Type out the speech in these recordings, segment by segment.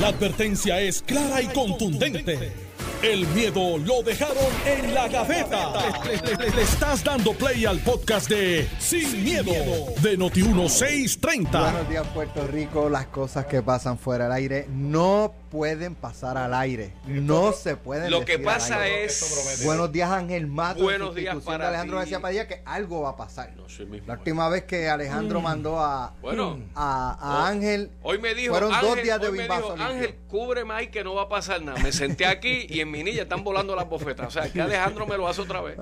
La advertencia es clara y contundente. El miedo lo dejaron en la gaveta. Le, le- le estás dando play al podcast de Sin, miedo, de Noti1630. Buenos días, Puerto Rico. Las cosas que pasan fuera del aire no pueden pasar al aire. No se pueden Lo que pasa aire. es. Buenos días, Ángel Mato. en Buenos días para Alejandro. García Padilla, que algo va a pasar. No soy mismo. La última vez que Alejandro mandó a, Bueno. a, a Ángel. Hoy me dijo, Fueron Ángel, dos días de hoy me dijo. Ángel, cúbreme ahí que no va a pasar nada. Me senté aquí y en mi niña están volando las bofetas. O sea, que Alejandro me lo hace otra vez.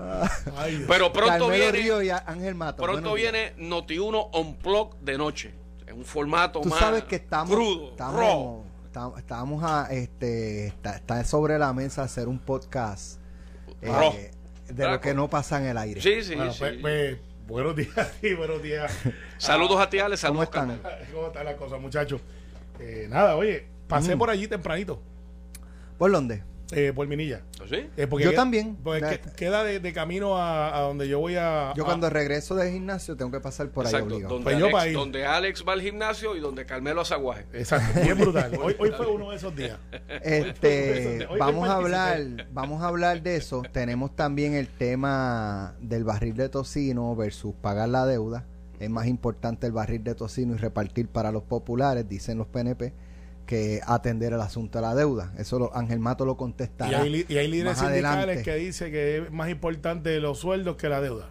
Pero pronto Carmelo viene, Río y Ángel Mato. pronto viene Noti1 on Plug de noche. En un formato Tú más sabes que estamos, crudo, estamos, raw. estamos, estamos a, este, está, está sobre la mesa hacer un podcast eh, Raw. de lo que no pasa en el aire. Sí, sí, Bueno, sí. pues, pues, buenos días y buenos días. Saludos a ti, Ale. ¿Cómo Saludos, están? Carmen. ¿Cómo están las cosas, muchachos? Eh, nada, oye, pasé Mm. por allí tempranito, ¿Por dónde? Eh, por Minilla. ¿Sí? Eh, porque Yo queda- también. Porque queda de, de camino a, a donde yo voy a. Yo a- cuando regreso del gimnasio tengo que pasar por ahí Exacto. Donde, Pues Alex, donde Alex va al gimnasio y donde Carmelo hace aguaje. Exacto, bien brutal. Hoy, hoy fue uno de esos días. Este, Hoy vamos a hablar, vamos a hablar de eso. Tenemos también el tema del barril de tocino versus pagar la deuda. Es más importante el barril de tocino y repartir para los populares, dicen los PNP, que atender el asunto de la deuda. Eso lo, Ángel Mato lo Y contestará. hay, li- y hay líderes más sindicales adelante. que dicen que es más importante los sueldos que la deuda.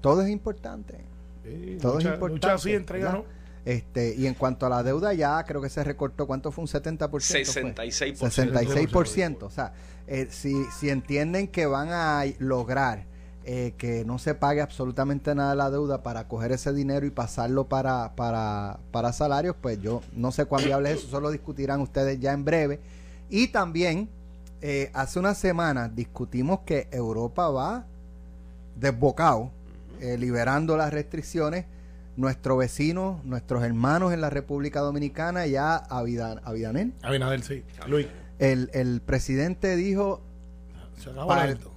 Todo es importante. Sí, Todo es importante. ¿no? Este, y en cuanto a la deuda, ya creo que se recortó, ¿cuánto fue? Un 70%. fue? 66%. 66%. O sea, eh, si, si entienden que van a lograr eh, que no se pague absolutamente nada de la deuda para coger ese dinero y pasarlo para, para, para salarios, pues yo no sé cuán viable es eso, eso lo discutirán ustedes ya en breve. Y también, eh, hace unas semanas discutimos que Europa va desbocado, eh, liberando las restricciones. Nuestro vecino, nuestros hermanos en la República Dominicana, ya Avidan, Avidanel, Abinader, sí. Luis, el, el presidente dijo se acabó la pal- esto.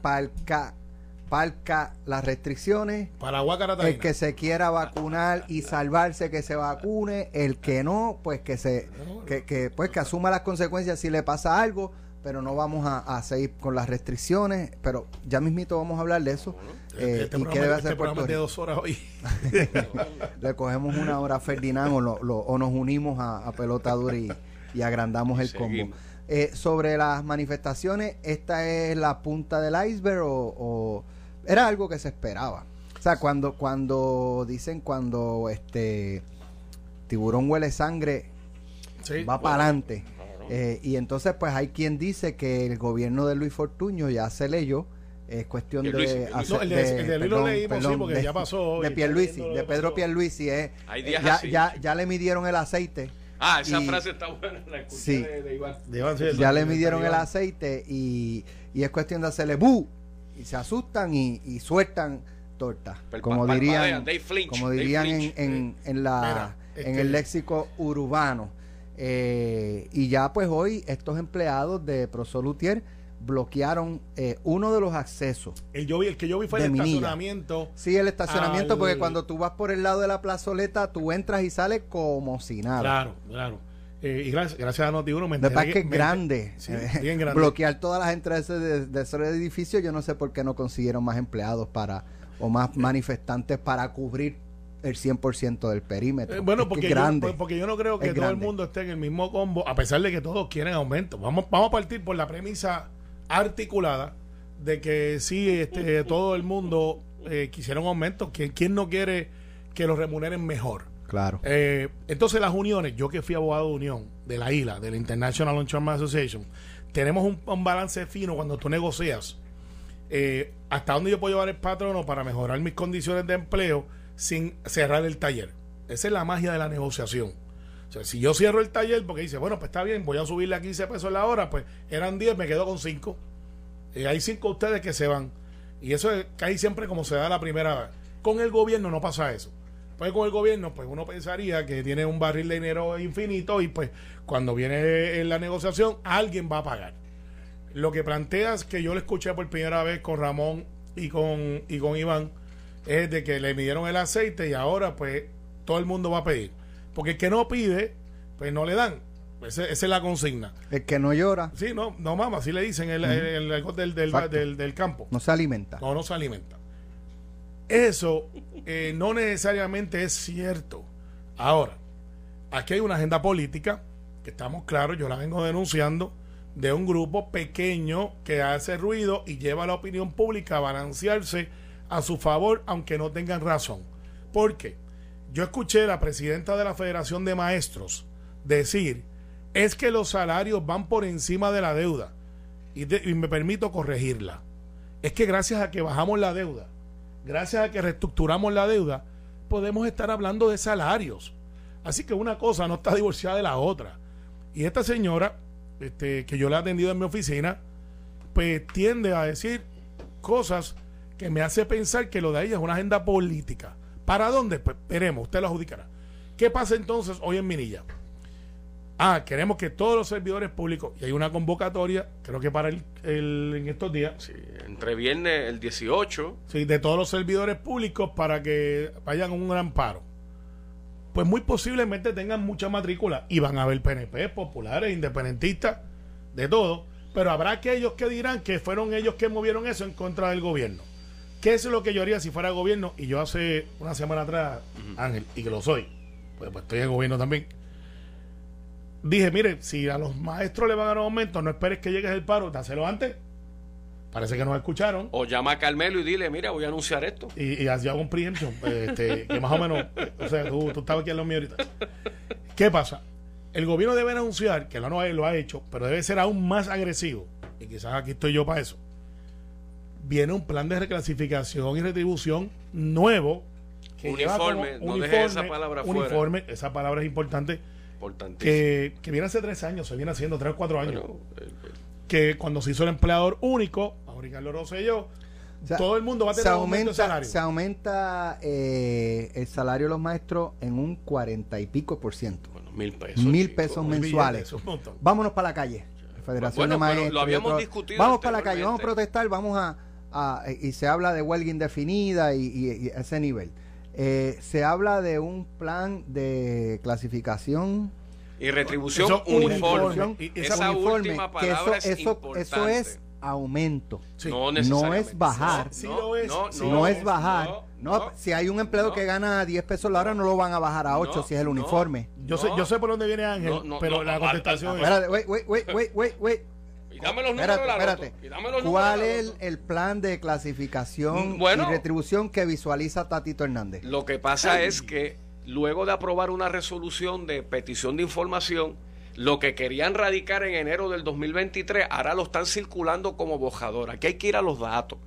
Palca las restricciones. Para. El que se quiera vacunar y salvarse que se vacune, el que no, pues que se que, que, pues que asuma las consecuencias si le pasa algo, pero no vamos a, a seguir con las restricciones, pero ya mismito vamos a hablar de eso. eh, este y programa, qué debe este hacer programa Puerto de Rico. dos horas hoy. Le cogemos una hora a Ferdinand o, lo- lo- o nos unimos a, a pelota dura y, y agrandamos el combo. Eh, sobre las manifestaciones, ¿esta es la punta del iceberg o, o era algo que se esperaba? O sea, cuando, cuando dicen cuando este tiburón huele sangre, Sí. va para adelante. Eh, y entonces, pues hay quien dice que el gobierno de Luis Fortuño ya se leyó. Es cuestión De de, ya pasó De Pierluisi, de Pedro. Pierluisi. eh, Hay eh, días ya, así. ya, ya le midieron el aceite. Ah, esa Y- frase está buena. La escuché Sí. de, de Iván. De Iván, sí, Ya le midieron el aceite y, y es cuestión de hacerle bu y se asustan y, y sueltan tortas. Pel- Como pa- dirían, flinch, como dirían en, en, en la, Mira, en que- el léxico urbano. Eh, y ya pues hoy estos empleados de Prosolutier bloquearon eh, uno de los accesos. El, yo vi- el que yo vi fue el Minilla. estacionamiento. Sí, el estacionamiento, Al- porque cuando tú vas por el lado de la plazoleta, tú entras y sales como si nada. Claro, claro. Eh, y gracias, gracias a Noti1 me Lo que enteré es que es me- grande. Sí, Eh, bien grande. Bloquear todas las entradas de, de, ese edificio, yo no sé por qué no consiguieron más empleados para o más manifestantes para cubrir el 100% del perímetro. Eh, bueno, Es que porque es yo, grande. pues, porque yo no creo que todo el grande. mundo esté en el mismo combo, a pesar de que todos quieren aumento. Vamos, vamos a partir por la premisa articulada de que sí, este, todo el mundo eh, quisiera un aumento. ¿Quién, quién no quiere que los remuneren mejor? Claro. Eh, entonces las uniones, yo que fui abogado de unión de la ILA, de la International Longshoreman Association, tenemos un, balance fino cuando tú negocias eh, hasta dónde yo puedo llevar el patrono para mejorar mis condiciones de empleo sin cerrar el taller. Esa es la magia de la negociación. O sea, si yo cierro el taller porque dice, bueno, pues está bien, voy a subirle a 15 pesos la hora, pues eran 10, me quedo con 5. Y hay 5 ustedes que se van. Y eso es casi siempre como se da la primera vez. Con el gobierno no pasa eso. Pues con el gobierno, pues uno pensaría que tiene un barril de dinero infinito y pues cuando viene en la negociación, alguien va a pagar. Lo que planteas que yo lo escuché por primera vez con Ramón y con, y con Iván es de que le midieron el aceite y ahora pues todo el mundo va a pedir. Porque el que no pide, pues no le dan. esa es la consigna. El que no llora. Sí, no, no mama, así le dicen el, el, del, del, del, campo. No se alimenta. No, no se alimenta. Eso eh, no necesariamente es cierto. Ahora, aquí hay una agenda política, que estamos claros, yo la vengo denunciando, de un grupo pequeño que hace ruido y lleva a la opinión pública a balancearse a su favor, aunque no tengan razón. ¿Por qué? Yo escuché a la presidenta de la Federación de Maestros decir, es que los salarios van por encima de la deuda. Y, y me permito corregirla. Es que gracias a que bajamos la deuda, gracias a que reestructuramos la deuda, podemos estar hablando de salarios. Así que una cosa no está divorciada de la otra. Y esta señora, este, que yo le he atendido en mi oficina, pues tiende a decir cosas que me hace pensar que lo de ella es una agenda política. ¿Para dónde? Pues veremos, usted lo adjudicará. ¿Qué pasa entonces hoy en Minilla? Ah, queremos que todos los servidores públicos, y hay una convocatoria, creo que para el, en estos días. Sí, entre viernes el 18. Sí, de todos los servidores públicos para que vayan a un gran paro. Pues muy posiblemente tengan mucha matrícula y van a haber PNP, populares, independentistas, de todo. Pero habrá aquellos que dirán que fueron ellos que movieron eso en contra del gobierno. ¿Qué es lo que yo haría si fuera gobierno? Y yo hace una semana atrás, Ángel, y que lo soy, pues, pues estoy en gobierno también dije, mire, si a los maestros le van a dar un aumento, no esperes que llegue el paro, dáselo antes. Parece que nos escucharon. O llama a Carmelo y dile, mira, voy a anunciar esto. Y, y hacía un preemption, este, que más o menos, o sea, tú, tú estabas aquí en los míos ahorita. ¿Qué pasa? El gobierno debe anunciar, que lo, no, lo ha hecho, pero debe ser aún más agresivo. Y quizás aquí estoy yo para eso. Viene un plan de reclasificación y retribución nuevo. Que uniforme, no uniforme, esa palabra uniforme, esa palabra es importante que, que, viene hace tres años, se viene haciendo tres o cuatro años. Eh, eh. que cuando se hizo el empleador único, a Ricardo Rosselló, todo el mundo va a tener se aumenta, salario. Se aumenta eh, el salario de los maestros en un cuarenta y pico por ciento. Bueno, mil pesos. Mil pesos mensuales. Vámonos para la calle. Federación de Maestros. Lo habíamos discutido. Vamos para la calle, vamos a protestar, vamos a, y se habla de huelga indefinida y, y ese nivel. Eh, se habla de un plan de clasificación y retribución uniforme. Esa última palabra eso, es eso, eso, es aumento. No, es bajar. no, es bajar. No, si hay un empleado que gana 10 pesos la hora, no lo van a bajar a 8 si es el uniforme. Yo sé, yo sé por dónde viene Ángel, pero la contestación es. Wait, wait, wait, wait, wait. Y dame los números espérate, ¿Cuál es el, plan de clasificación y retribución que visualiza Tatito Hernández? Lo que pasa es que luego de aprobar una resolución de petición de información, lo que querían radicar en enero del 2023, ahora lo están circulando como bojador. Aquí hay que ir a los datos.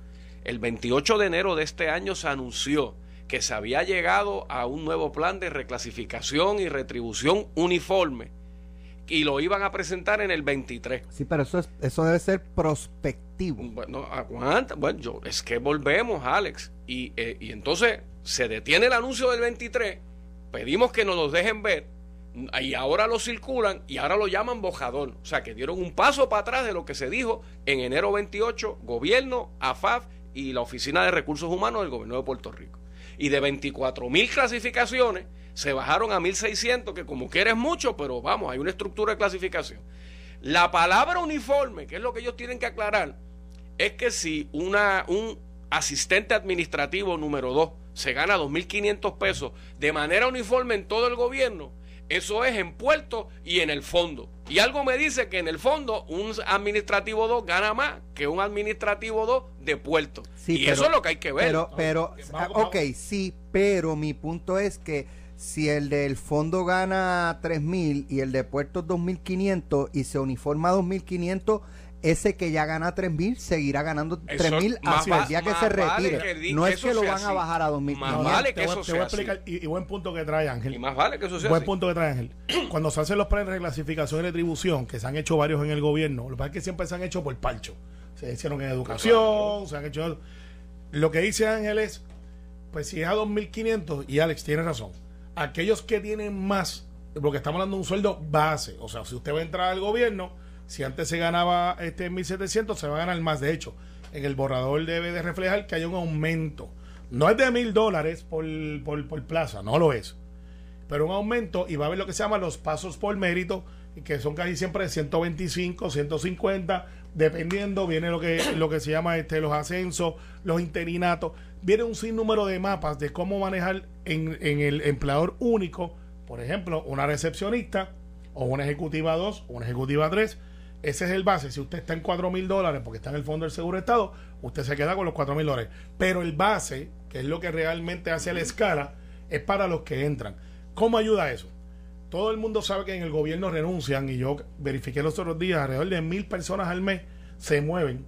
El 28 de enero de este año se anunció que se había llegado a un nuevo plan de reclasificación y retribución uniforme y lo iban a presentar en el 23. Sí, pero eso, es, eso debe ser prospectivo. Bueno, aguanta. Bueno, yo, es que volvemos, Alex. Y, eh, y entonces se detiene el anuncio del 23, pedimos que nos los dejen ver, y ahora lo circulan y ahora lo llaman bojador. O sea, que dieron un paso para atrás de lo que se dijo en enero 28, gobierno, AFAF y la Oficina de Recursos Humanos del Gobierno de Puerto Rico. Y de 24 mil clasificaciones, se bajaron a 1600, que como quieres mucho, pero vamos, hay una estructura de clasificación. La palabra uniforme, que es lo que ellos tienen que aclarar, es que si una, un asistente administrativo número 2 se gana 2.500 pesos de manera uniforme en todo el gobierno, eso es en puerto y en el fondo. Y algo me dice que en el fondo un administrativo 2 gana más que un administrativo 2 de puerto. y eso es lo que hay que ver. Pero, pero, ok, sí, pero mi punto es que si el del fondo gana 3.000 y el de puertos 2.500 y se uniforma 2.500, ese que ya gana 3.000 seguirá ganando 3.000 hasta el día que se retire. no es que lo van a bajar a 2.500. Más vale que eso te voy, a explicar, y, buen punto que trae Ángel. Y más vale que eso sea Buen punto que trae Ángel. Cuando se hacen los planes de reclasificación y retribución, que se han hecho varios en el gobierno, lo que pasa es que siempre se han hecho por palcho. Se hicieron en educación, se han hecho... Lo que dice Ángel es, pues si es a 2.500, y Alex tiene razón, aquellos que tienen más, porque estamos hablando de un sueldo base, o sea, si usted va a entrar al gobierno, si antes se ganaba este 1.700, se va a ganar más. De hecho, en el borrador debe de reflejar que hay un aumento. No es de mil dólares por, por, plaza, no lo es. Pero un aumento y va a haber lo que se llama los pasos por mérito, que son casi siempre 125, 150, dependiendo, viene lo que, lo que se llama este, los ascensos, los interinatos, viene un sinnúmero de mapas de cómo manejar en, en el empleador único, por ejemplo, una recepcionista o una ejecutiva 2 o una ejecutiva 3. Ese es el base. Si usted está en 4 mil dólares porque está en el Fondo del Seguro de Estado, usted se queda con los 4 mil dólares. Pero el base, que es lo que realmente hace la escala, es para los que entran. ¿Cómo ayuda eso? Todo el mundo sabe que en el gobierno renuncian y yo verifiqué los otros días, alrededor de mil personas al mes se mueven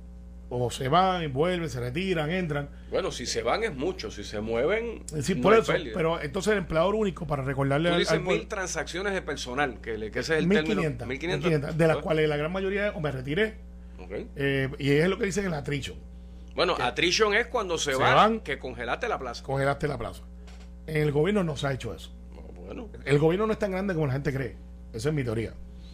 o se van, vuelven, se retiran, entran. Bueno, si se van es mucho, si se mueven. Sí, por eso, pero entonces el empleador único, para recordarle Tú dices mil transacciones de personal, que, ese es el 1500, 1500, de las cuales la gran mayoría o me retiré. Eh, y es lo que dicen el attrition. Bueno, attrition es cuando se, van, que congelaste la plaza. Congelaste la plaza. En el gobierno no se ha hecho eso. Bueno. El gobierno no es tan grande como la gente cree. Esa es mi teoría.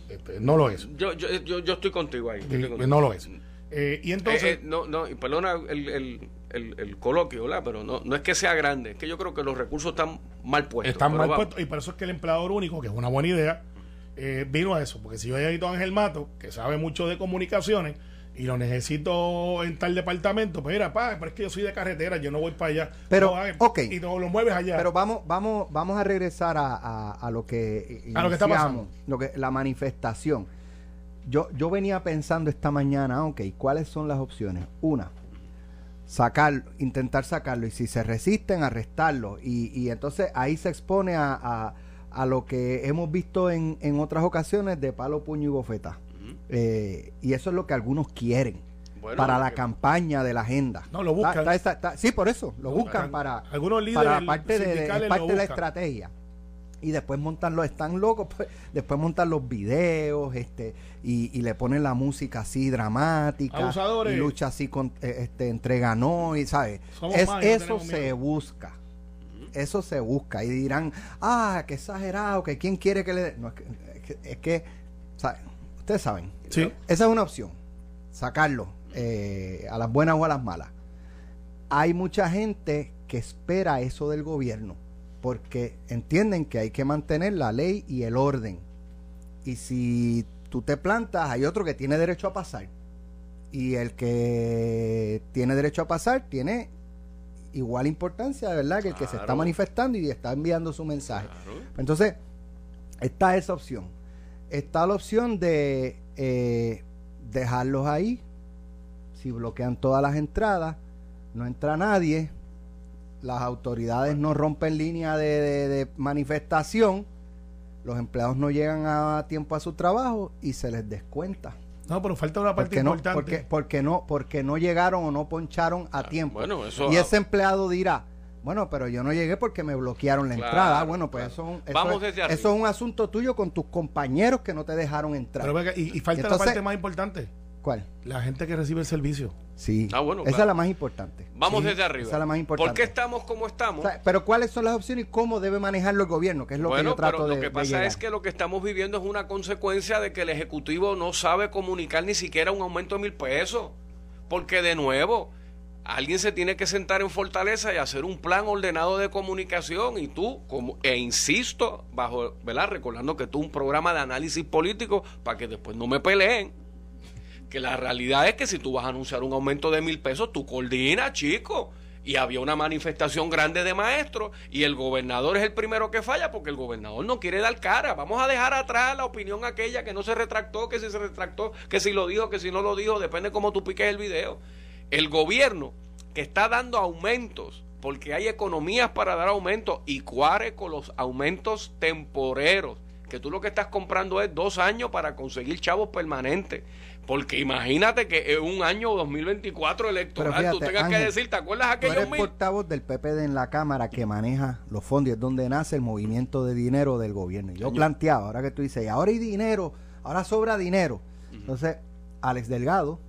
Este, no lo es. Yo, yo, yo, estoy contigo ahí. No lo es. Eh, y entonces. Eh, eh, no, no, perdona el, el, el, coloquio, ¿verdad? Pero no, no es que sea grande, es que yo creo que los recursos están mal puestos. Están mal puestos, y por eso es que el empleador único, que es una buena idea, vino a eso. Porque si yo he ido a Ángel Mato, que sabe mucho de comunicaciones, y lo necesito en tal departamento, pues mira, pa, pero es que yo soy de carretera, yo no voy para allá. Pero, ok. Y no, lo mueves allá. Pero vamos, vamos, vamos a regresar a, a, lo que a lo que está pasando. Lo que, la manifestación. Yo, yo venía pensando esta mañana, ok, ¿cuáles son las opciones? Una, sacar, intentar sacarlo y si se resisten, arrestarlo. Y, y entonces ahí se expone a, a, lo que hemos visto en, en otras ocasiones de palo, puño y bofeta. Eh, y eso es lo que algunos quieren. para la campaña de la agenda. No, lo buscan. sí, por eso, lo buscan para, algunos líderes para parte de, parte de la estrategia. Y después montan los, están locos, pues, después montan los videos, este, y, le ponen la música así dramática, y lucha así con, eh, este, entre ganó y sabes, eso se busca. Eso se busca y dirán, ah, qué exagerado, que quién quiere que le... No, es que, es. Ustedes saben. Sí. Esa es una opción. Sacarlo. Eh, a las buenas o a las malas. Hay mucha gente que espera eso del gobierno. Porque entienden que hay que mantener la ley y el orden. Y si tú te plantas, hay otro que tiene derecho a pasar. Y el que tiene derecho a pasar tiene igual importancia, ¿verdad? Que el que se está manifestando y está enviando su mensaje. Entonces, está esa opción está la opción de eh, dejarlos ahí. Si bloquean todas las entradas, no entra nadie, las autoridades no rompen línea de, manifestación, los empleados no llegan a tiempo a su trabajo y se les descuenta. No, pero falta una parte importante. porque, porque, no, porque no llegaron o no poncharon a tiempo. y ese empleado dirá, bueno, pero yo no llegué porque me bloquearon la entrada. Bueno, pues eso, es, un asunto tuyo con tus compañeros que no te dejaron entrar. Pero y, falta la parte más importante. ¿Cuál? La gente que recibe el servicio. Sí. Ah, esa es la más importante. Vamos desde arriba. Esa es la más importante. ¿Por qué estamos como estamos? pero ¿cuáles son las opciones y cómo debe manejarlo el gobierno? Que es lo que yo trato pero Lo que pasa es que lo que estamos viviendo es una consecuencia de que el Ejecutivo no sabe comunicar ni siquiera un aumento de mil pesos. Porque de nuevo, alguien se tiene que sentar en Fortaleza y hacer un plan ordenado de comunicación y tú, como, e insisto, bajo, ¿verdad? Recordando que tú un programa de análisis político para que después no me peleen. Que la realidad es que si tú vas a anunciar un aumento de mil pesos, tú coordinas, chico. Y había una manifestación grande de maestros y el gobernador es el primero que falla porque el gobernador no quiere dar cara. Vamos a dejar atrás la opinión aquella que no se retractó, que si se retractó, que si lo dijo, que si no lo dijo, depende cómo tú piques el video el gobierno que está dando aumentos, porque hay economías para dar aumentos, y cuare con los aumentos temporeros, que tú lo que estás comprando es dos años para conseguir chavos permanentes. Porque imagínate que en un año 2024 electoral tú tengas que decir, ¿te acuerdas aquellos tú eres portavoz del PPD en la Cámara que maneja los fondos, es donde nace el movimiento de dinero del gobierno. Y yo planteaba, ahora que tú dices, ahora hay dinero, ahora sobra dinero. Entonces, Alex Delgado,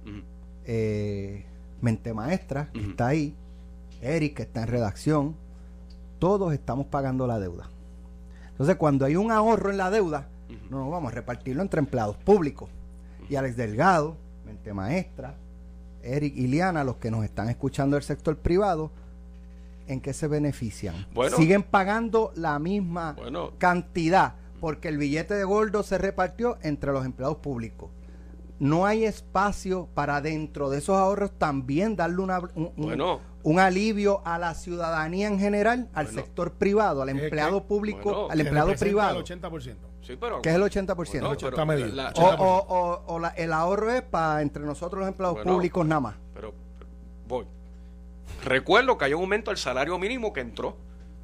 eh, Mente Maestra, que está ahí, Eric, que está en redacción, todos estamos pagando la deuda. Entonces, cuando hay un ahorro en la deuda, no nos vamos a repartirlo entre empleados públicos. Y Alex Delgado, Mente Maestra, Eric y Liana, los que nos están escuchando del sector privado, ¿en qué se benefician? Siguen pagando la misma cantidad porque el billete de gordo se repartió entre los empleados públicos. No hay espacio para dentro de esos ahorros también darle una, un, un- Bueno. un alivio a la ciudadanía en general, al Bueno. sector privado, al empleado público, bueno, al empleado privado, El 80%. Sí, pero. que es el 80%. Bueno, Está pero medido. la- o o- o- o la- el ahorro es para entre nosotros los empleados Bueno. públicos nada más. pero, pero voy. Recuerdo que hay un aumento al salario mínimo que entró,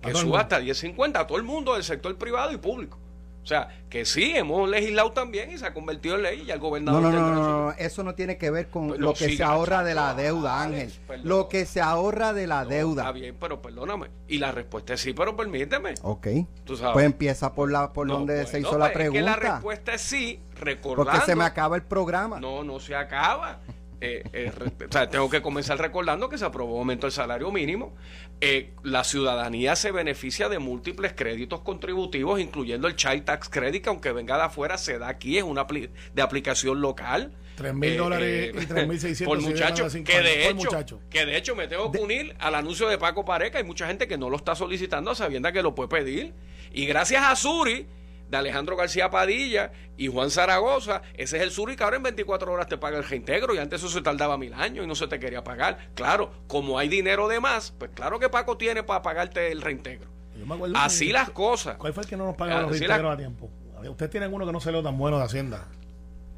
que mundo. hasta 10.50 a todo el mundo del sector privado y público. O sea, que sí, hemos legislado también y se ha convertido en ley y ya el No, gobernador no, no, no, su- no, eso no tiene que ver con Pues lo no que se ahorra de la deuda, Ángel. perdón. Lo que se ahorra de la No, deuda. Está bien, pero perdóname. Y la respuesta es sí, pero permíteme. Ok. Tú sabes. Pues empieza por la por No, donde pues, se no, hizo la pues, es que pregunta. la respuesta es sí, recordando. porque se me acaba el programa. No, no se acaba. Eh, eh, o sea, tengo que comenzar recordando que se aprobó un aumento del salario mínimo. Eh, la ciudadanía se beneficia de múltiples créditos contributivos, incluyendo el Child Tax Credit, que aunque venga de afuera, se da aquí, es una apli- de aplicación local. Tres mil Eh, dólares eh, y seiscientos por muchacho, que de hecho, muchacho. que de hecho me tengo que unir al anuncio de Paco Pareca. Hay mucha gente que no lo está solicitando a sabienda que lo puede pedir. Y gracias a Suri, de Alejandro García Padilla y Juan Zaragoza, ese es el Suri que ahora en 24 horas te paga el reintegro y antes eso se tardaba mil años y no se te quería pagar. Claro, como hay dinero de más, pues claro que Paco tiene para pagarte el reintegro. Yo me acuerdo Así que- las cosas. ¿Cuál fue el que no nos pagaba los reintegros la- a tiempo? A Usted tiene uno que no salió tan bueno de Hacienda.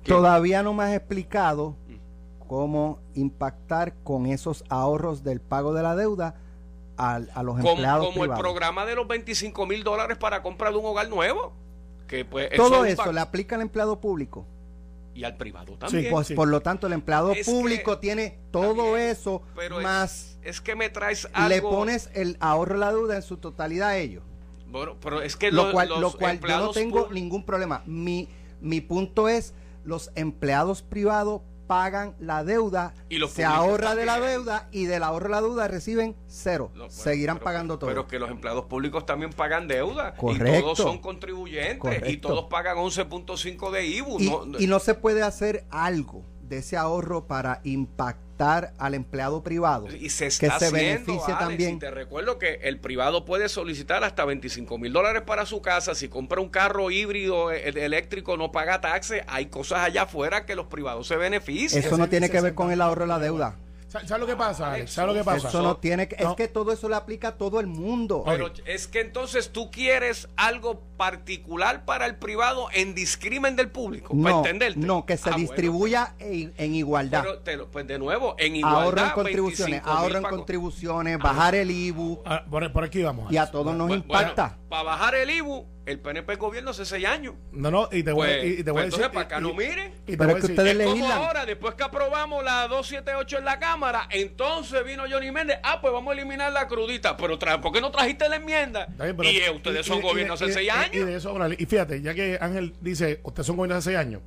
Todavía no me has explicado cómo impactar con esos ahorros del pago de la deuda al- a, los Como, empleados como el privados. programa de los 25 mil dólares para compra de un hogar nuevo. Que pues Todo eso le aplica al empleado público. y al privado también. Pues, sí. Por lo tanto, el empleado Es público tiene todo eso pero más es, que me traes algo. le pones el ahorro la deuda en su totalidad a ellos. Bueno, pero es que lo los- cual, lo cual yo no tengo ningún problema. Mi, mi punto es, los empleados privados pagan la deuda, Y los se ahorra de la deuda y del ahorro de la deuda reciben cero. Bueno, Seguirán pero- pagando todo. Pero que los empleados públicos también pagan deuda. Y Correcto. todos son contribuyentes. Y todos pagan 11.5 de IBU. y, no- y no se puede hacer algo de ese ahorro para impactar al empleado privado y se que está se haciendo, beneficie Alex, también. y te recuerdo que el privado puede solicitar hasta 25 mil dólares para su casa. Si compra un carro híbrido eh, eléctrico, no paga taxes. Hay cosas allá afuera que los privados se benefician. Eso no tiene que ver se- con el ahorro de la deuda. ¿Sabes lo que pasa, Alex? ¿Sabes lo que pasa? Eso no tiene que, No. es que todo eso le aplica a todo el mundo. Pero es que entonces tú quieres algo particular para el privado en discrimen del público, para No, entenderte. no, que se Ah, bueno. distribuya en, en igualdad. Pero te lo- pues de nuevo, en igualdad. ahorro en contribuciones, 25.000 ahorro en pa- contribuciones, bajar el IBU Ah, por, por aquí vamos. y a todos nos Bueno, impacta. para bajar el IBU, el PNP gobierno hace seis años. No, no, y te voy, Pues, y- y te voy pues a decir. entonces, para acá y- no y- miren. y te Pero voy a es que ustedes Es como ahora, después que aprobamos la 278 en la Cámara, entonces vino Johnny Méndez, ah, pues vamos a eliminar la crudita, pero tra- ¿por qué no trajiste la enmienda? Bien, pero- y eh, ustedes y- son y- gobierno y- hace y- seis y- años. Y, de eso, órale, y fíjate, ya que Ángel dice, ustedes son gobierno hace seis años.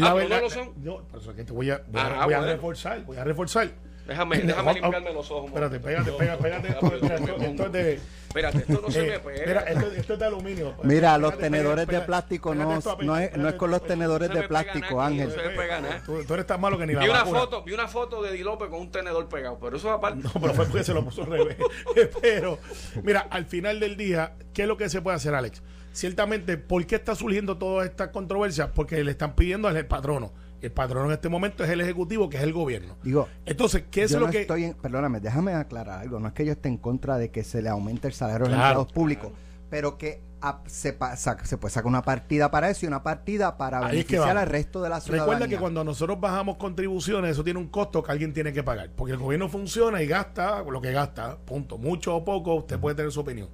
Ah, ¿pues no lo son? Yo, por eso es que te voy a, voy a, Ah, voy a bueno. reforzar, voy a reforzar. Déjame, déjame Vamos- limpiarme los ojos. Espérate, pégate, pégate, pégate. Esto, mira, es de. Espérate, esto no se eh, me pega. mira, esto, esto es de aluminio. Mira, Pégate, los tenedores de plástico no, no, es, no es con los tenedores se de plástico, Ángel. no se pega nada. Tú, tú eres tan malo que ni la Vi una foto, vi una foto de Di López con un tenedor pegado, pero eso aparte. No, pero fue porque se lo puso al revés. Pero, mira, al final del día, ¿qué es lo que se puede hacer, Alex? Ciertamente, ¿por qué está surgiendo toda esta controversia? Porque le están pidiendo al patrono. El patrono en este momento es el ejecutivo, que es el gobierno. Digo, Entonces, ¿qué es yo lo no que.? estoy en, perdóname, déjame aclarar algo. No es que yo esté en contra de que se le aumente el salario a los Claro, empleados públicos, pero que a- se, puede sacar una partida para eso y una partida para Ahí beneficiar al resto de la ciudadanía. Recuerda que cuando nosotros bajamos contribuciones, eso tiene un costo que alguien tiene que pagar. Porque el gobierno funciona y gasta lo que gasta, punto. Mucho o poco, usted puede tener su opinión.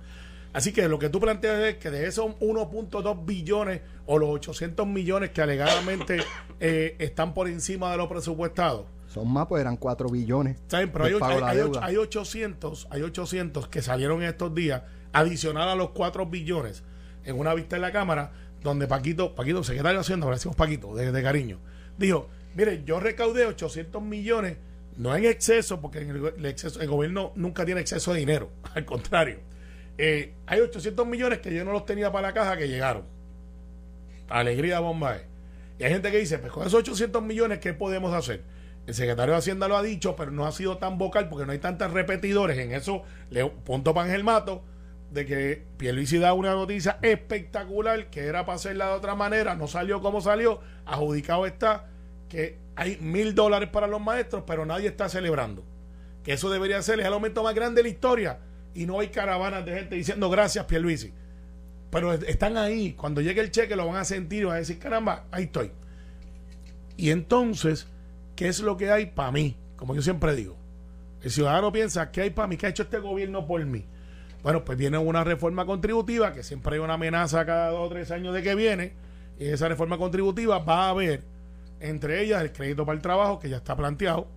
Así que lo que tú planteas es que de esos 1.2 billones o los 800 millones que alegadamente eh, están por encima de lo presupuestado, Son más, pues eran 4 billones. ¿saben? Pero hay, hay- hay deuda. och- hay 800, hay 800 que salieron en estos días, adicional a los 4 billones, en una vista en la Cámara, donde Paquito, Paquito, secretario de Hacienda, ahora decimos Paquito, de, de cariño, dijo, mire, yo recaudé 800 millones, no en exceso, porque en el exceso, el gobierno nunca tiene exceso de dinero, al contrario. Eh, hay 800 millones que yo no los tenía para la caja que llegaron. Alegría bomba es. Y hay gente que dice, pues con esos 800 millones, ¿qué podemos hacer? El secretario de Hacienda lo ha dicho, pero no ha sido tan vocal porque no hay tantos repetidores en eso. Le punto para Ángel Mato. de que Pierluisi da una noticia espectacular que era para hacerla de otra manera, no salió como salió, adjudicado está que hay mil dólares para los maestros, pero nadie está celebrando. Que eso debería ser, el aumento más grande de la historia y no hay caravanas de gente diciendo gracias Pierluisi. Pero están ahí, cuando llegue el cheque lo van a sentir y van a decir, caramba, ahí estoy. Y entonces, ¿qué es lo que hay para mí? Como yo siempre digo, el ciudadano piensa, ¿qué hay para mí? ¿Qué ha hecho este gobierno por mí? Bueno, pues viene una reforma contributiva, que siempre hay una amenaza cada dos o tres años de que viene, y esa reforma contributiva va a haber, entre ellas, el crédito para el trabajo, que ya está planteado,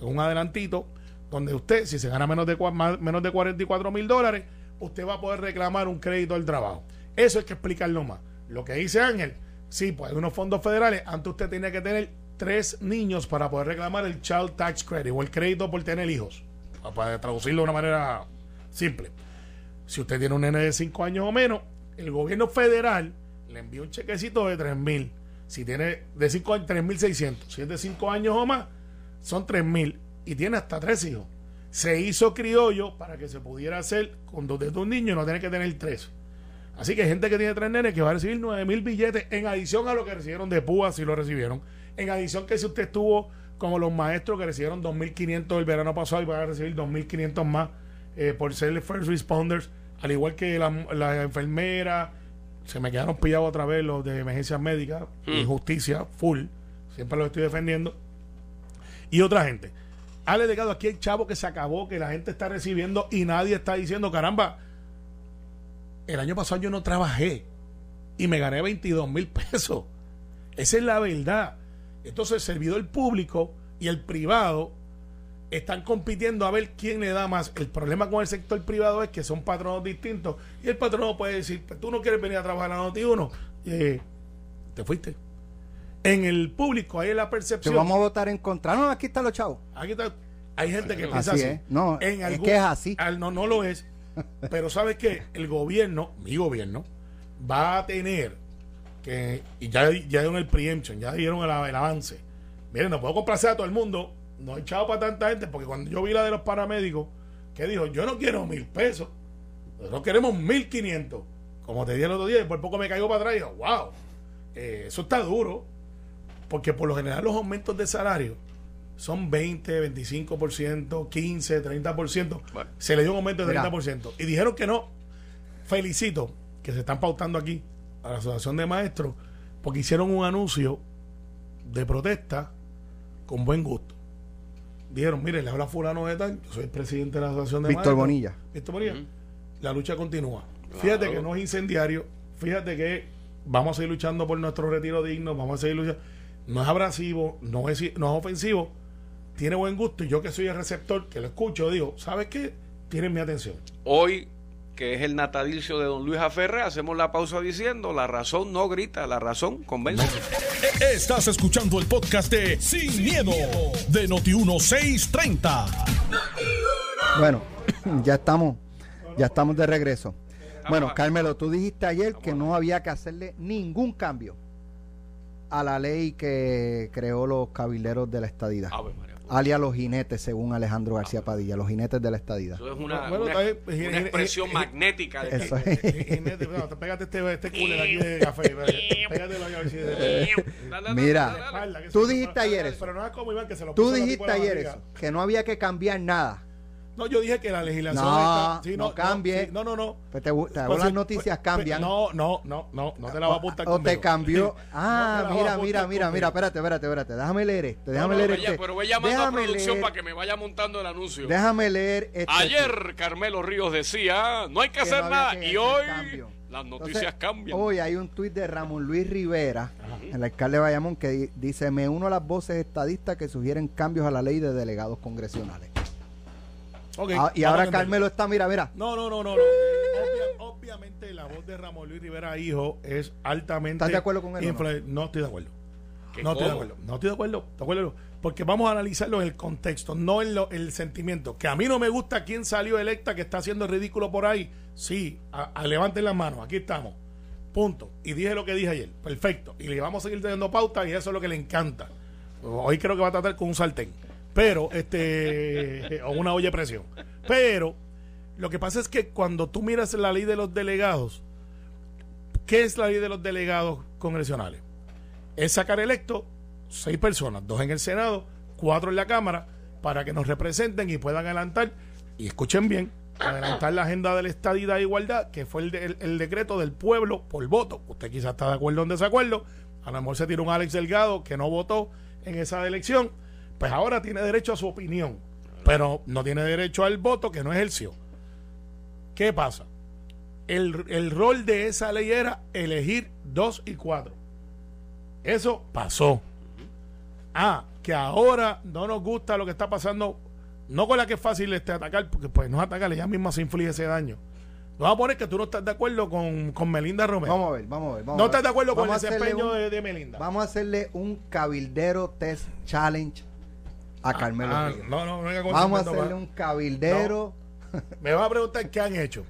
un adelantito, donde usted, si se gana menos de, menos de 44 mil dólares, usted va a poder reclamar un crédito al trabajo. Eso hay que explicarlo más. Lo que dice Ángel, sí, pues hay unos fondos federales, antes usted tenía que tener tres niños para poder reclamar el Child Tax Credit o el crédito por tener hijos, para traducirlo de una manera simple. Si usted tiene un nene de 5 años o menos, el gobierno federal le envía un chequecito de 3 mil. Si tiene de 5 años, 3.600. Si es de 5 años o más, son 3 mil. Y tiene hasta tres hijos. Se hizo criollo para que se pudiera hacer con dos de un niños y no tener que tener tres. Así que hay gente que tiene tres nenes que va a recibir 9 mil billetes en adición a lo que recibieron de PUA si lo recibieron. En adición que si usted estuvo como los maestros que recibieron 2.500 el verano pasado y van a recibir 2.500 más eh, por ser first responders al igual que la, la enfermera, se me quedaron pillados otra vez los de emergencias médicas, mm. injusticia, full, siempre lo estoy defendiendo. Y otra gente. Ha delegado aquí el chavo que se acabó, que la gente está recibiendo y nadie está diciendo, caramba, el año pasado yo no trabajé y me gané 22 mil pesos. Esa es la verdad. Entonces el servidor público y el privado están compitiendo a ver quién le da más. El problema con el sector privado es que son patronos distintos y el patrono puede decir, tú no quieres venir a trabajar a Noti 1, eh, te fuiste. En el público hay la percepción. Que vamos a votar en contra. No, aquí están los chavos. Aquí está. Hay gente que piensa así. No, es que es así. no, no lo es. Pero sabes que el gobierno, mi gobierno, va a tener que, y ya, ya dieron el preemption, ya dieron el, el avance. Miren, no puedo complacer a todo el mundo, no he echado para tanta gente, porque cuando yo vi la de los paramédicos, que dijo, yo no quiero mil pesos, nosotros queremos mil quinientos. Como te dije el otro día, y por poco me caigo para atrás y digo, wow, eh, eso está duro, porque por lo general los aumentos de salario son 20, 25%, 15, 30%. Se le dio un aumento de 30%. Y dijeron que no. Felicito que se están pautando aquí a la Asociación de Maestros porque hicieron un anuncio de protesta con buen gusto dijeron, mire, le habla fulano de tal, yo soy el presidente de la Asociación de Víctor Bonilla. Víctor Bonilla. La lucha continúa. Fíjate que no es incendiario, fíjate que vamos a seguir luchando por nuestro retiro digno, vamos a seguir luchando. No es abrasivo, no es, no es ofensivo, tiene buen gusto y yo que soy el receptor, que lo escucho, digo, ¿sabes qué? Tienen mi atención. Hoy que es el natalicio de don Luis Aferre, hacemos la pausa diciendo, la razón no grita, la razón convence. Estás escuchando el podcast de Sin, miedo, de Noti1630. Bueno, ya estamos, ya estamos de regreso. Bueno, Carmelo, tú dijiste ayer que no había que hacerle ningún cambio a la ley que creó los cabileros de la estadidad alias los jinetes, según Alejandro García Padilla, los jinetes de la estadidad. Eso es una, expresión magnética. De eso es. pégate este, este cooler aquí de café. Pégatelo Mira, tú dijiste ayer eso. Pero no es como Iván que se lo Tú dijiste ayer eso, que no había que cambiar nada no, yo dije que la legislación no, está, no, cambie. No, no, no. Pues te, te pues las noticias pues, pues, cambian. no, no, no, no, no te la va a apuntar O te cambió. Ah, mira, mira, mira, mira, espérate, espérate, espérate. Déjame leer esto. Déjame leer esto. Pero voy llamando a producción para que me vaya montando el anuncio. Déjame leer esto. Ayer Carmelo Ríos decía, no hay que, hacer nada. y hoy las noticias cambian. Hoy hay un tuit de Ramón Luis Rivera, el alcalde de Bayamón, que dice, me uno a las voces estadistas que sugieren cambios a la ley de delegados congresionales. Ah, y ahora Carmelo está, mira, mira. No, no, no, no. obviamente la voz de Ramón Luis Rivera, hijo, es altamente. ¿Estás de acuerdo con él? No, estoy de acuerdo. No estoy de acuerdo. No estoy de acuerdo. ¿De acuerdo? Porque vamos a analizarlo en el contexto, no en el sentimiento. Que a mí no me gusta quién salió electa que está haciendo ridículo por ahí. Sí, a, levanten las manos. Aquí estamos. Punto. Y dije lo que dije ayer. Perfecto. Y le vamos a seguir teniendo pauta y eso es lo que le encanta. Hoy creo que va a tratar con un sartén pero, este, o una olla de presión. Pero, Lo que pasa es que cuando tú miras la ley de los delegados, ¿qué es la ley de los delegados congresionales? Es sacar electo seis personas, dos en el Senado, cuatro en la Cámara, para que nos representen y puedan adelantar, y escuchen bien, adelantar la agenda de la estadidad e igualdad, que fue el, de- el decreto del pueblo por voto. Usted quizás está de acuerdo o en desacuerdo. A lo mejor se tiró un Alex Delgado que no votó en esa elección. Pues ahora tiene derecho a su opinión, pero no tiene derecho al voto que no ejerció. ¿Qué pasa? El, el rol de esa ley era elegir dos y cuatro. Eso pasó. Ah, que ahora no nos gusta lo que está pasando, no con la que es fácil este atacar, porque pues no es atacar, ella misma se inflige ese daño. Vamos a poner que tú no estás de acuerdo con, con Melinda Romero. Vamos a ver, vamos a ver. vamos no a ver. estás de acuerdo con el desempeño un- de, de Melinda. Vamos a hacerle un cabildero test challenge a Carmelo Ah, Ríos. no, no, no Vamos a hacerle un cabildero. Me va a preguntar qué han hecho.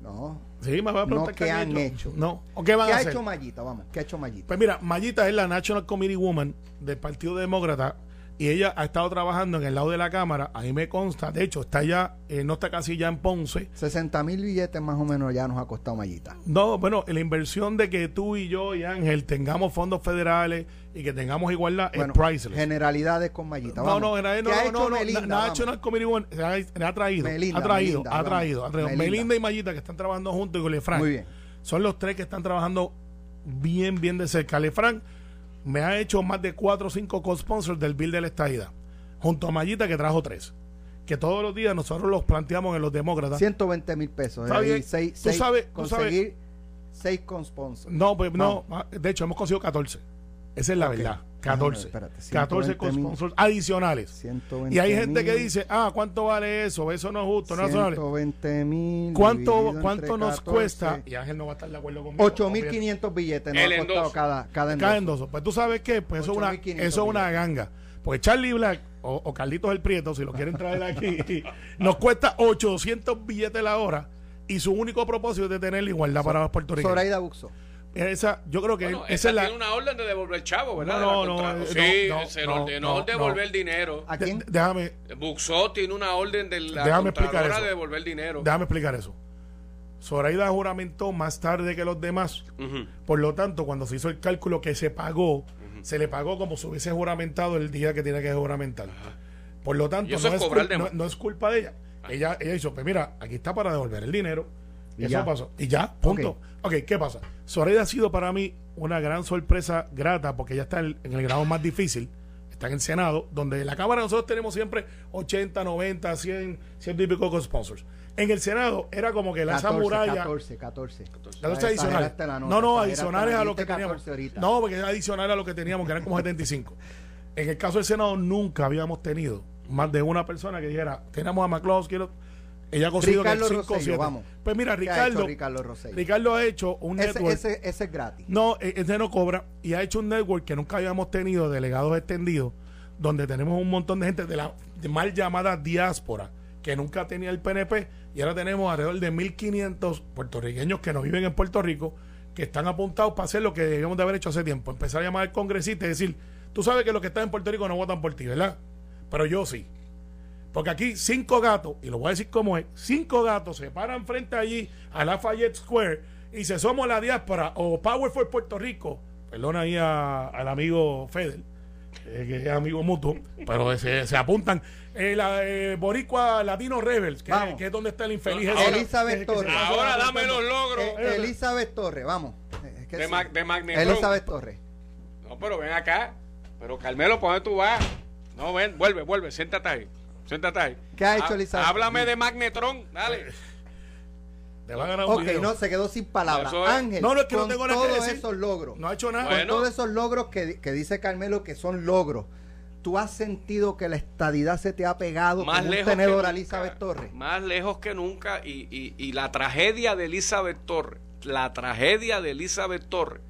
No. Sí, me va a No, preguntar ¿qué han hecho? No, ¿o qué van ¿Qué a ha hacer? hecho Mayita? Vamos, ¿qué ha hecho Mayita? Pues mira, Mayita es la National Committee Woman del Partido Demócrata y ella ha estado trabajando en el lado de la Cámara. A mí me consta, de hecho, está ya, eh, no está casi ya en Ponce. 60 mil billetes más o menos ya nos ha costado Mayita. No, bueno, la inversión de que tú y yo y Ángel tengamos fondos federales y que tengamos igualdad Bueno, es priceless. generalidades con Mayita. No, Vamos. no, era- no, ¿Qué ha no, no, Melinda? Vamos. National Committee se ha, traído, Melinda, ha traído, Melinda, ha traído, ha traído. Melinda. Melinda. y Mayita que están trabajando juntos y con Lefranc. Muy bien. Son los tres que están trabajando bien, bien de cerca. Lefranc me ha hecho más de cuatro o cinco co-sponsors del bill de la estadidad, junto a Mayita que trajo tres. Que todos los días nosotros los planteamos en los demócratas. 120 mil pesos. Bien. seis- Tú seis- sabes- conseguir seis con sponsors. No, pues no. ah, De hecho, hemos conseguido 14. Esa es la verdad. Déjame 14. ver, espérate, 14 con 120,000. sponsors adicionales. 120 Y hay gente que dice, ah, ¿cuánto vale eso? Eso no es justo, no es razonable. 120 mil. ¿Cuánto, cuánto nos 14, cuesta? Y Ángel no va a estar de acuerdo conmigo. 8.500 billetes nos El ha costado endoso. cada, cada Cada endoso. endoso. Pues tú sabes qué, pues eso es una, 8.500 eso es una ganga. Porque Charlie Black o, o Carlitos el Prieto, si lo quieren traer aquí, nos cuesta 800 billetes la hora y su único propósito es de tener la igualdad para los puertorriqueños. Zoraida Buxo. Esa, yo creo que Bueno, esa esa es la... tiene una orden de devolver chavo, ¿verdad? No, De la no, no, sí, no, se no, le ordenó no, devolver no. dinero. ¿A quién? déjame, Buxó tiene una orden de la Déjame explicar eso. de devolver dinero. déjame explicar eso. Zoraida juramentó más tarde que los demás. Ujú. Por lo tanto, cuando se hizo el cálculo que se pagó, se le pagó como si hubiese juramentado el día que tiene que juramentar. Por lo tanto, no es es, no, no es culpa de ella. Ella, ella hizo, pues mira, aquí está para devolver el dinero. Y eso ya. pasó. Y ya, punto. ok, ¿qué pasa? Zoraida ha sido para mí una gran sorpresa grata porque ella está en, en el grado más difícil. Está en el Senado, donde en la Cámara nosotros tenemos siempre 80, 90, 100, 100 y pico con sponsors. En el Senado era como que la esa 14, muralla. 14, 14. Las dos Exageraste adicionales. la nota, No, no, adicionales a lo que teníamos. 14 ahorita. No, porque es adicional a lo que teníamos, que eran como 75. En el caso del Senado nunca habíamos tenido más de una persona que dijera, tenemos a McCloskey, quiero... ella ha conseguido Ricardo que 5 o Rosselló, 7. vamos. Pues mira, ¿Qué ha Ricardo, Ricardo? Ricardo ha hecho un Ese, network. ese, ese es gratis. No, e- ese no cobra y ha hecho un network que nunca habíamos tenido, delegados extendidos, donde tenemos un montón de gente de la de mal llamada diáspora que nunca tenía el PNP y ahora tenemos alrededor de 1.500 puertorriqueños que no viven en Puerto Rico que están apuntados para hacer lo que debíamos de haber hecho hace tiempo, empezar a llamar al congresista y decir, tú sabes que los que están en Puerto Rico no votan por ti, ¿verdad? Pero yo sí. Porque aquí cinco gatos, y lo voy a decir como es, cinco gatos se paran frente allí a Lafayette Square y se somos la diáspora o Power for Puerto Rico. Perdona ahí a- al amigo Fedel, eh, que es amigo mutuo, pero se, se apuntan. Eh, la, eh, Boricua Latino Rebels, que, es donde está el infeliz. ese Ahora- Elizabeth que- Torres. Ahora dame los logros Eh, Elizabeth Torres, vamos. Es que de, sí. Ma- de. Elizabeth Torres. No, pero ven acá. Pero Carmelo, ¿por dónde tú vas? No, ven, vuelve, vuelve, siéntate ahí. Siéntate ahí. ¿Qué ha hecho Elizabeth? Háblame de Magnetron, dale. Te va a ganar un Ok, video. no, se quedó sin palabras. Es- Ángel, No, no, es que no con tengo nada que todos decir. esos logros, No ha hecho nada. con Bueno. todos esos logros que, que dice Carmelo que son logros, ¿tú has sentido que la estadidad se te ha pegado Más como un lejos que tenedor nunca. a Elizabeth Torres? Más lejos que nunca. Y, y- y la tragedia de Elizabeth Torres, la tragedia de Elizabeth Torres,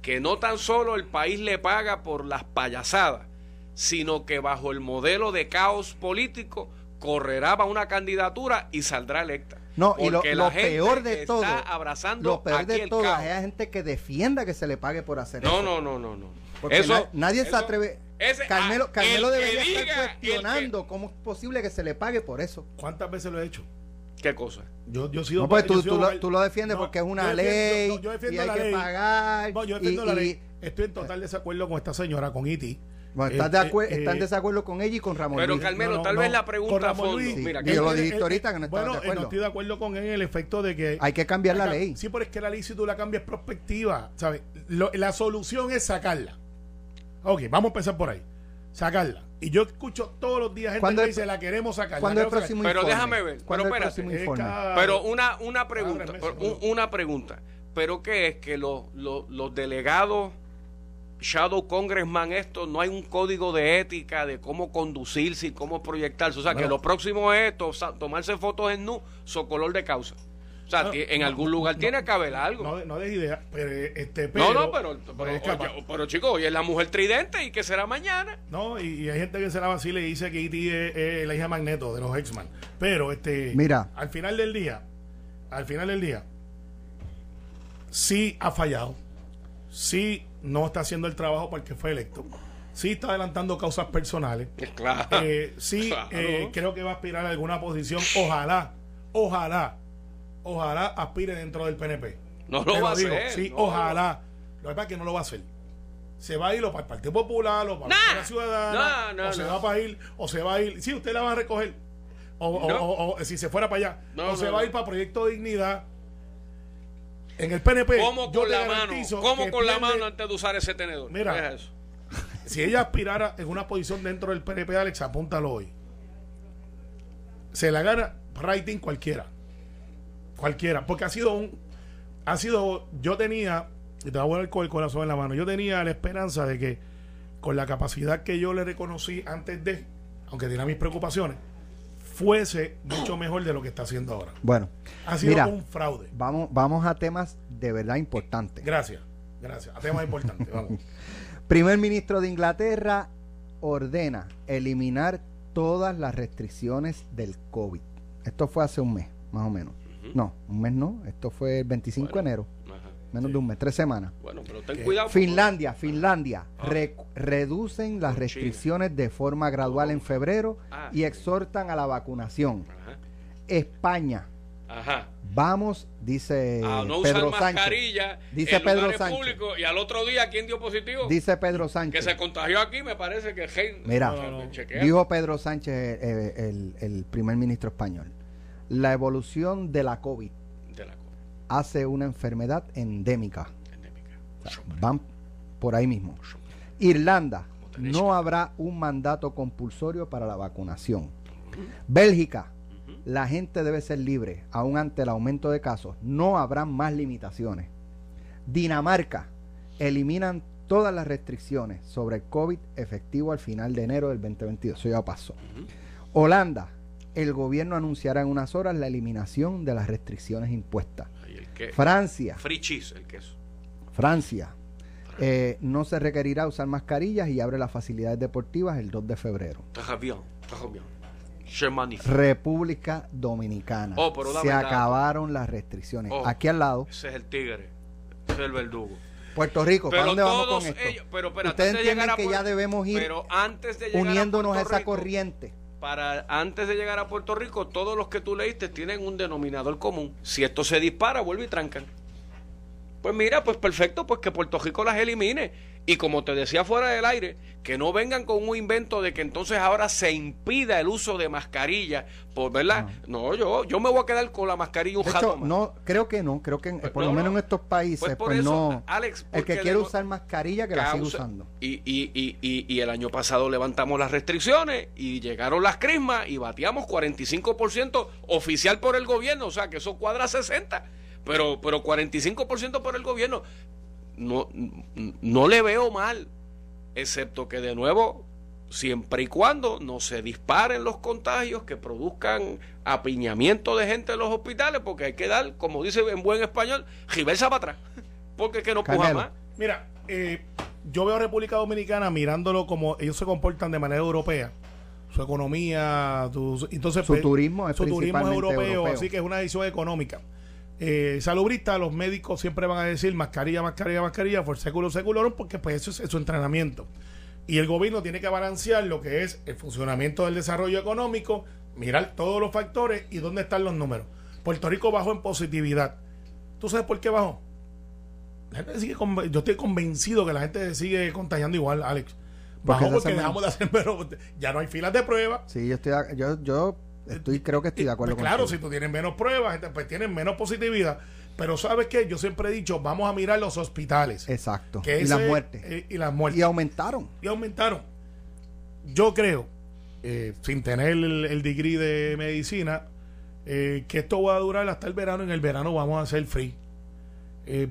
que no tan solo el país le paga por las payasadas, sino que bajo el modelo de caos político correrá para una candidatura y saldrá electa. No, y lo, Porque lo la gente peor de está todo, abrazando lo peor aquí de todo es gente que defienda que se le pague por hacer No, eso. no, no, no, no. Porque Eso- na- nadie se atreve. ese- Carmelo, ah, Carmelo el que debería diga, estar que- cuestionando cómo es posible que se le pague por eso. ¿Cuántas veces lo he hecho? ¿Qué cosa? Yo, yo he sido No, pues tú, sido tú, lo, tú lo defiendes No, porque es yo una defiendo- ley yo- yo defiendo y hay la que ley. pagar. No, yo y- defiendo la y- ley. Estoy en total desacuerdo con esta señora, con Iti. Bueno, ¿estás, Eh, de acuer- eh, en eh, desacuerdo con ella y con Ramón Pero Luis. Carmelo, No, no, tal no. vez la pregunta a Ramón fondo. Mira, Sí, que- yo lo eh, ahorita que no estabas Bueno, de eh, no acuerdo. estoy de acuerdo con él en el efecto de que... Hay que cambiar la ley. Sí, pero es que la ley si tú la cambias prospectiva, ¿sabes? Lo- la solución es sacarla. Ok, vamos a empezar por ahí. Sacarla. Y yo escucho todos los días gente ¿Cuándo que dice, la queremos sacar. la ¿Cuándo es el próximo Pero informe? déjame ver, ¿Cuándo pero espérate. sacar". cada- Pero una, una pregunta, meses, pero ¿no? un- una pregunta. ¿Pero qué es? Que los, los, los delegados, Shadow Congressman, esto, no hay un código de ética de cómo conducirse y cómo proyectarse. O sea, que lo próximo es tomarse fotos en nu, socolor de causa. O sea, No, en algún lugar no, tiene que haber algo. No, no des idea, pero, este, No, pero, no, pero, pero, capaz. oye, pero chicos, hoy es la mujer tridente y que será mañana. No, y, y hay gente que se la vacila y dice que E.T. es, es la hija Magneto de los X-Men. Pero, este. Mira. Al final del día, al final del día, sí ha fallado. Sí no está haciendo el trabajo para el que fue electo. Sí está adelantando causas personales. Claro. Eh, sí, Claro. eh, creo que va a aspirar a alguna posición. Ojalá, ojalá, ojalá aspire dentro del PNP. No lo va a hacer, Sí, no. ojalá. Lo que pasa es que no lo va a hacer. Se va a ir o para el Partido Popular o para Nah. la Ciudadana. No, no, o se va para ir, o se va a ir. Sí, usted la va a recoger. O, o- si se fuera para allá. O se va a ir para Proyecto Dignidad. En el PNP. ¿Cómo con la mano? ¿Cómo con la mano antes de usar ese tenedor? Mira. Eso. si ella aspirara en una posición dentro del PNP, Alex, apúntalo hoy. Se la gana rating cualquiera. Cualquiera. Porque ha sido un. Ha sido. Yo tenía. Y te voy a poner con el corazón en la mano. Yo tenía la esperanza de que con la capacidad que yo le reconocí antes de, aunque tenía mis preocupaciones, fuese mucho mejor de lo que está haciendo ahora. Bueno, Ha sido Mira. un fraude. vamos, vamos a temas de verdad importantes. Gracias. Gracias. A temas importantes. Vamos. Primer ministro de Inglaterra ordena eliminar todas las restricciones del COVID. Esto fue hace un mes, más o menos. No, un mes no. Esto fue el 25 Bueno. de enero. Menos de un mes, tres semanas. Bueno, pero ten ¿Qué? cuidado. porque- Finlandia, Finlandia, Ah. re- reducen las Con restricciones de forma gradual en febrero Ah. y exhortan a la vacunación. Ajá. España, Ajá. vamos, dice A no usar Pedro Sánchez. mascarilla Dice en Pedro Sánchez. públicos y al otro día, ¿quién dio positivo? Dice Pedro que Sánchez. se contagió aquí, me parece que... Mira, no, no, no. Dijo Pedro Sánchez, eh, el, el primer ministro español, la evolución de la COVID hace una enfermedad endémica. endémica. Van por ahí mismo. Irlanda, no habrá un mandato compulsorio para la vacunación. Bélgica, la gente debe ser libre, aún ante el aumento de casos. No habrá más limitaciones. Dinamarca, eliminan todas las restricciones sobre el COVID efectivo al final de enero del 2022. Eso ya pasó. Holanda, el gobierno anunciará en unas horas la eliminación de las restricciones impuestas. Francia, Free cheese, el queso. Francia. eh, no se requerirá usar mascarillas y abre las facilidades deportivas el 2 de febrero. Très bien, très bien. Je magnifique. República Dominicana. Oh, pero se acabaron las restricciones. Oh. Aquí al lado, Ese es el tigre. Ese es el verdugo. Puerto Rico. ¿Para dónde vamos con esto? ellos- pero, pero Ustedes entienden que Puerto- ya debemos ir Pero antes de llegar uniéndonos a, esa Rico, corriente. Para antes de llegar a Puerto Rico, todos los que tú leíste tienen un denominador común. Si esto se dispara, vuelve y trancan. Pues mira, pues perfecto, pues que Puerto Rico las elimine. Y como te decía fuera del aire, que no vengan con un invento de que entonces ahora se impida el uso de mascarilla, por verdad. No, yo, yo me voy a quedar con la mascarilla un De jato hecho, más. no, creo que no. Creo que en- Pues por no, lo menos no. en estos países, Pues pues, por eso, no. Alex, el que quiere usar mascarilla, que la causa- usando. Y, y, y, y, y el año pasado levantamos las restricciones y llegaron las crismas y bateamos 45% oficial por el gobierno, o sea que eso cuadra 60, pero, pero 45% por el gobierno. No, no le veo mal, excepto que de nuevo, siempre y cuando no se disparen los contagios que produzcan apiñamiento de gente en los hospitales, porque hay que dar, como dice en buen español, reversa para atrás, porque es que no puja más. Mira, eh, yo veo a República Dominicana mirándolo como ellos se comportan de manera europea. Su economía, su- entonces Su pues, turismo es su turismo europeo, europeo. así que es una decisión económica. Eh, los médicos siempre van a decir mascarilla, mascarilla, mascarilla, século, seculorum, porque pues eso es, es su entrenamiento. Y el gobierno tiene que balancear lo que es el funcionamiento del desarrollo económico mirar todos los factores y dónde están los números. Puerto Rico bajó en positividad. ¿Tú sabes por qué bajó? La gente sigue con- yo estoy convencido que la gente sigue contagiando igual, Alex. Porque Bajó porque hace dejamos de hacer, pero ya no hay filas de pruebas. Sí, yo estoy, yo, yo estoy, creo que estoy de acuerdo Pues claro, si tú tienes menos pruebas, pues tienes menos positividad. Pero ¿sabes qué? Yo siempre he dicho, vamos a mirar los hospitales. Exacto. Que y las muertes. eh, y las muertes. y aumentaron. y aumentaron. Yo creo, eh, sin tener el, el degree de medicina, eh, que esto va a durar hasta el verano. En el verano vamos a hacer free. Eh,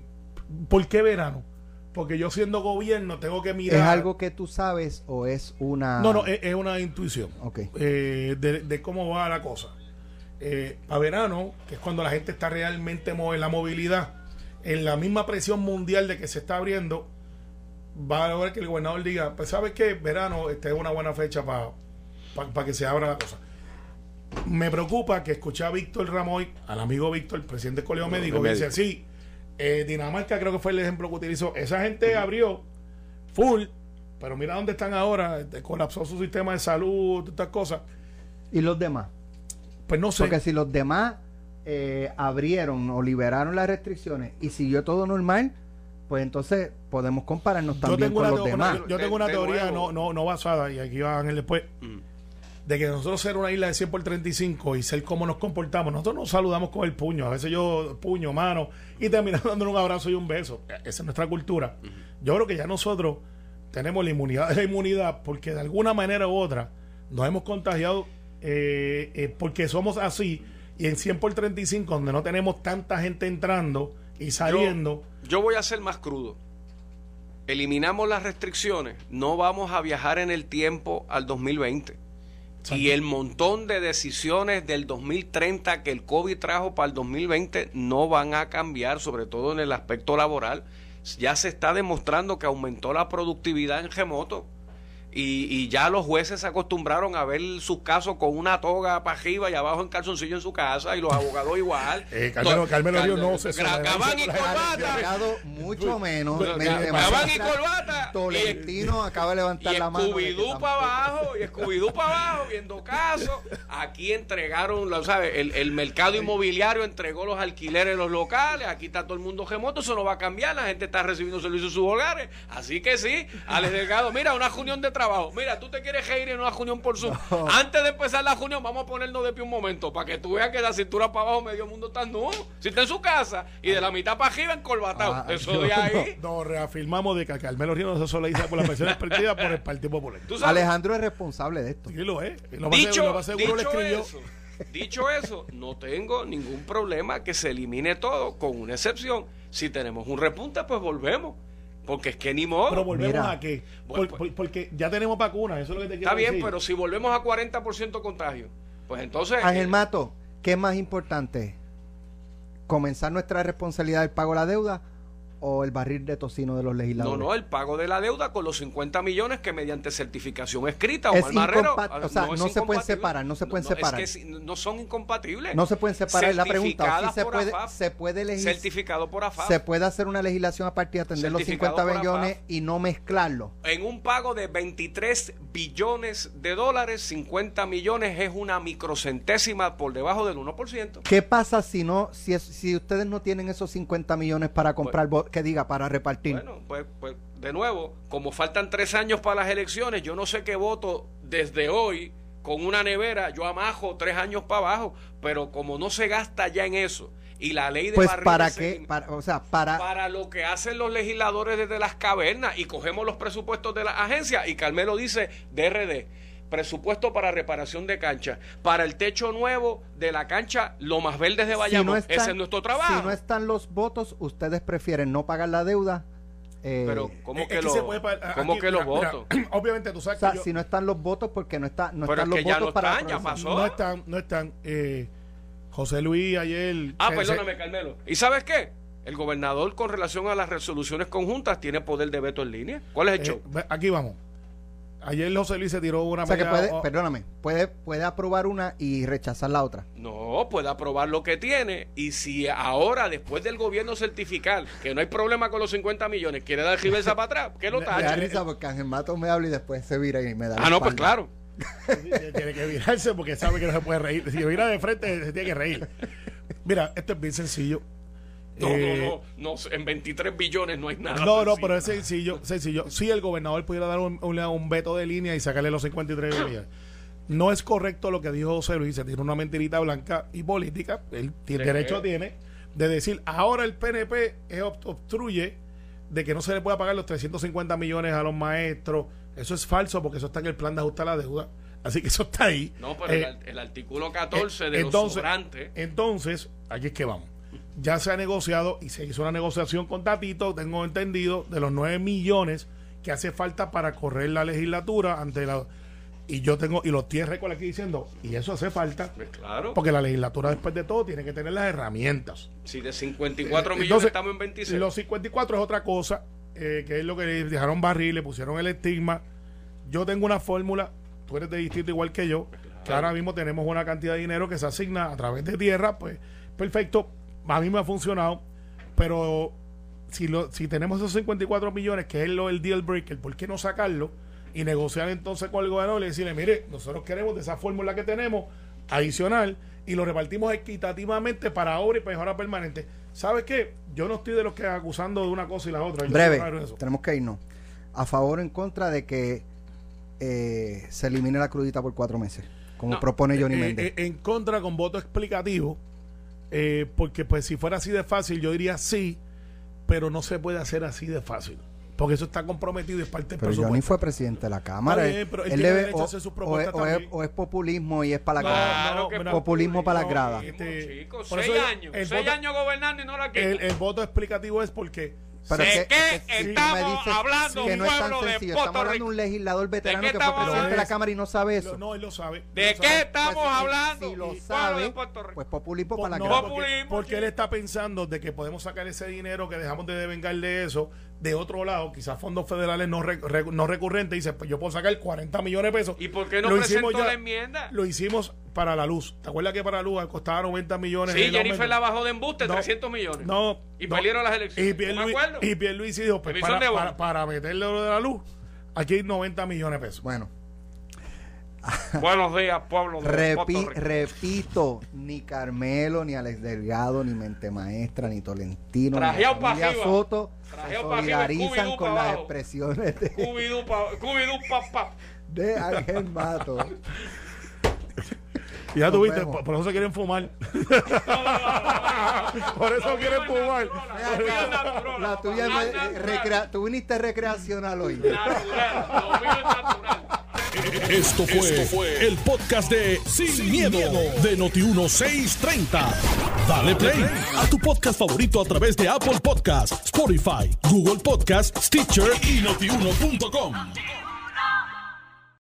¿Por qué verano? Porque yo siendo gobierno tengo que mirar. ¿Es algo que tú sabes o es una...? No, no, es, es una intuición Ok. eh, de, de cómo va la cosa. Eh, a verano, que es cuando la gente está realmente en la movilidad, en la misma presión mundial de que se está abriendo, va a haber que el gobernador diga, pues sabes que verano este es una buena fecha para que se abra la cosa. Me preocupa que escuché a Víctor Ramoy, al amigo Víctor, el presidente del Colegio No, Médico, que dice, sí, eh, Dinamarca creo que fue el ejemplo que utilizó. Esa gente abrió full, pero mira dónde están ahora, este, colapsó su sistema de salud, estas cosas. ¿Y los demás? Pues no sé. Porque si los demás eh, abrieron o liberaron las restricciones y siguió todo normal, pues entonces podemos compararnos también con los demás. una- yo tengo una de teoría no, no, no basada, y aquí va Ángel después, Mm. De que nosotros ser una isla de 100 por 35 y ser como nos comportamos, nosotros nos saludamos con el puño, a veces yo puño, mano, y terminamos dando un abrazo y un beso. Esa es nuestra cultura. Yo creo que ya nosotros tenemos la inmunidad de la inmunidad porque de alguna manera u otra nos hemos contagiado eh, eh, porque somos así y en 100 por 35 donde no tenemos tanta gente entrando y saliendo. Yo voy a ser más crudo. Eliminamos las restricciones, no vamos a viajar en el tiempo al 2020. Y el montón de decisiones del 2030 que el COVID trajo para el 2020 no van a cambiar, sobre todo en el aspecto laboral. Ya se está demostrando que aumentó la productividad en remoto. Y, y ya los jueces se acostumbraron a ver sus casos con una toga para arriba y abajo en calzoncillo en su casa y los abogados igual. Eh, Carmelo- Carmelo Ríos no se Gabán y corbata. Mucho menos. Demasiado- y corbata. Tolentino acaba de levantar y la mano. tampoco- para abajo, y Scooby-Doo para abajo, viendo casos. Aquí entregaron, lo sabe, el, el mercado inmobiliario entregó los alquileres en los locales, aquí está todo el mundo remoto, eso no va a cambiar, la gente está recibiendo servicios en sus hogares. Así que sí, Alex Delgado, mira, una reunión de trabajo. Mira, tú te quieres ir en una reunión por Zoom. Antes de empezar la reunión, vamos a ponernos de pie un momento, para que tú veas que la cintura para abajo medio mundo está nudo. Si está en su casa, y de la mitad para arriba encolbatado. Ah, eso de ahí. Nos reafirmamos de que Carmelo Ríos no se solidariza por la presión expertida por el Partido Popular. Tú sabes, Alejandro es responsable de esto. Sí lo es. Y Lo más seguro, Dicho, lo más seguro le dicho escribió. eso, dicho eso, no tengo ningún problema que se elimine todo, con una excepción. Si tenemos un repunte, pues volvemos. Porque es que ni modo. Pero volvemos Mira. a qué? Por- pues- por- porque ya tenemos vacunas, eso es lo que te quiero Está bien, pero si volvemos a 40% contagio, pues entonces. Ángel eh, Mato, ¿qué es más importante? ¿Comenzar nuestra responsabilidad del pago de la deuda o el barril de tocino de los no, legisladores? no, el pago de la deuda con los 50 millones que mediante certificación escrita Es Omar Marrero, ah, o sea, no es se pueden separar, no se pueden es separar. que no son incompatibles. No se pueden separar. La pregunta, si se puede, AFAP. se puede legis- Certificado por AFAP. se puede hacer una legislación a partir de atender los Certificado 50 por millones AFAP. y no mezclarlo. En un pago de 23 billones de dólares, 50 millones es una microcentésima por debajo del 1%. ¿Qué pasa si no, si, es- si ustedes no tienen esos 50 millones para comprar, vo- que diga, para repartir? Bueno, pues, pues de nuevo, como faltan tres años para las elecciones, yo no sé qué voto desde hoy con una nevera, yo amajo tres años para abajo, pero como no se gasta ya en eso y la ley de pues para qué, para, o sea, para, para lo que hacen los legisladores desde las cavernas y cogemos los presupuestos de la agencia y Carmelo dice DRD presupuesto para reparación de cancha para el techo nuevo de la cancha lo más verdes de si Bayamón no están- ese es nuestro trabajo Si no están los votos, ustedes prefieren no pagar la deuda. eh, pero cómo Es que, que lo se puede pa- cómo aquí, que los votos mira, obviamente tú o sabes sea, que yo- si no están los votos, porque no, está, no Pero están es los ya votos no para están, ya pasó. no están, no están. eh, José Luis ayer. ah se- perdóname Carmelo y sabes qué el gobernador con relación a las resoluciones conjuntas tiene poder de veto en línea ¿cuál es el eh, show? aquí vamos. Ayer José Luis se tiró una O sea que puede, oh, perdóname, puede, puede aprobar una y rechazar la otra. No, puede aprobar lo que tiene y si ahora, después del gobierno certificar que no hay problema con los 50 millones, quiere dar reversa para atrás, ¿qué lo Me tacha? da risa porque Ángel Mato me habla y después se vira y me da la Ah, no, pues claro. tiene que virarse porque sabe que no se puede reír. Si mira de frente, se tiene que reír. Mira, esto es bien sencillo. No, Eh, no, no, no, en 23 billones no hay nada. No, no, pero es sencillo, sencillo. Si el gobernador pudiera dar un, un- un veto de línea y sacarle los 53 millones. No es correcto lo que dijo José Luis, se tiene una mentirita blanca y política, él tiene derecho tiene, de decir, ahora el PNP obstruye de que no se le pueda pagar los 350 millones a los maestros. Eso es falso porque eso está en el plan de ajustar la deuda. Así que eso está ahí. No, pero Eh, el, el artículo 14 de entonces, los sobrantes. Entonces, aquí es que vamos. Ya se ha negociado y se hizo una negociación con Tatito, tengo entendido, de los 9 millones que hace falta para correr la legislatura ante la... Y yo tengo, y los tiene récord aquí diciendo, y eso hace falta, Pues claro. porque la legislatura después de todo tiene que tener las herramientas. Si de 54 millones Entonces, estamos en 26. Los 54 es otra cosa, eh, que es lo que le dejaron barril, le pusieron el estigma. Yo tengo una fórmula, tú eres de distrito igual que yo, que ahora mismo tenemos una cantidad de dinero que se asigna a través de tierra, pues perfecto, a mí me ha funcionado, pero si, lo, si tenemos esos 54 millones, que es lo, el deal breaker, ¿por qué no sacarlo? Y negociar entonces con el gobernador y decirle, mire, nosotros queremos de esa fórmula que tenemos, adicional, y lo repartimos equitativamente para obra y para mejora permanente. ¿Sabes qué? Yo no estoy de los que acusando de una cosa y la otra. Yo Breve, tenemos que irnos. A favor o en contra de que eh, se elimine la crudita por cuatro meses, como No, propone Johnny Eh, Méndez. eh, en contra con voto explicativo, eh, porque pues si fuera así de fácil, yo diría sí, pero no se puede hacer así de fácil. Porque eso está comprometido y es parte del pero Johnny presupuesto. fue presidente de la Cámara. Bien, pero él debe- o, hacer sus o propuestas es, o es- también. o es populismo y es para la no, mira, populismo para las gradas. este, seis años. seis voto- años gobernando y no la quitan. El, el voto explicativo es porque Pero ¿De que- qué que si estamos hablando, que no es tan pueblo de sencillo. Puerto Estamos hablando de Rico? un legislador veterano qué que fue estamos presidente de la? Cámara y no sabe eso. lo- no, él lo sabe. ¿De lo qué sabe. estamos Pues, si- hablando? Si lo Pueblo de sabe, Puerto Rico. pues populismo Por- para la no. Populismo, porque él está pensando de que podemos sacar ese dinero que dejamos de devengar de eso de otro lado, quizás fondos federales no, re- re- no recurrentes, y dice, pues yo puedo sacar 40 millones de pesos. ¿Y por qué no Lo presentó ya- la enmienda? Lo hicimos para la luz. ¿Te acuerdas que para la luz costaba 90 millones? Sí, Jennifer la bajó de embuste, No, 300 millones. No. Y no. perdieron las elecciones. Y ¿No me acuerdo? y Pierluisi dijo, pues para, de para, para meterle lo de la luz, aquí hay 90 millones de pesos. Bueno, Buenos días, pueblo de repi- repito, ni Carmelo, ni Alex Delgado, ni Mente Maestra, ni Tolentino, Trajeado ni familia. Soto se solidarizan con pa' las abajo. expresiones de, pa- papá. de Ángel Mato. Ya Nos tuviste, por, por eso se quieren fumar. por eso quieren fumar. La tuya es natural. La tuya es Más natural. recrea- tú viniste recreacional hoy. Natural. Lo mío es natural. Esto fue, el podcast de Sin, miedo, de Noti1630. Dale play a tu podcast favorito a través de Apple Podcasts, Spotify, Google Podcasts, Stitcher y notiuno.com.